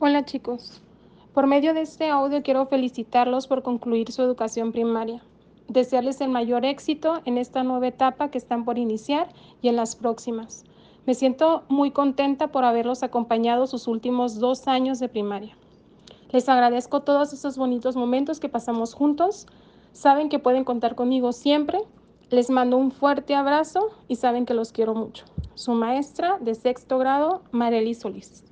Hola chicos, por medio de este audio quiero felicitarlos por concluir su educación primaria, desearles el mayor éxito en esta nueva etapa que están por iniciar y en las próximas. Me siento muy contenta por haberlos acompañado sus últimos dos años de primaria. Les agradezco todos esos bonitos momentos que pasamos juntos. Saben que pueden contar conmigo siempre. Les mando un fuerte abrazo y saben que los quiero mucho. Su maestra de sexto grado, Marely Solís.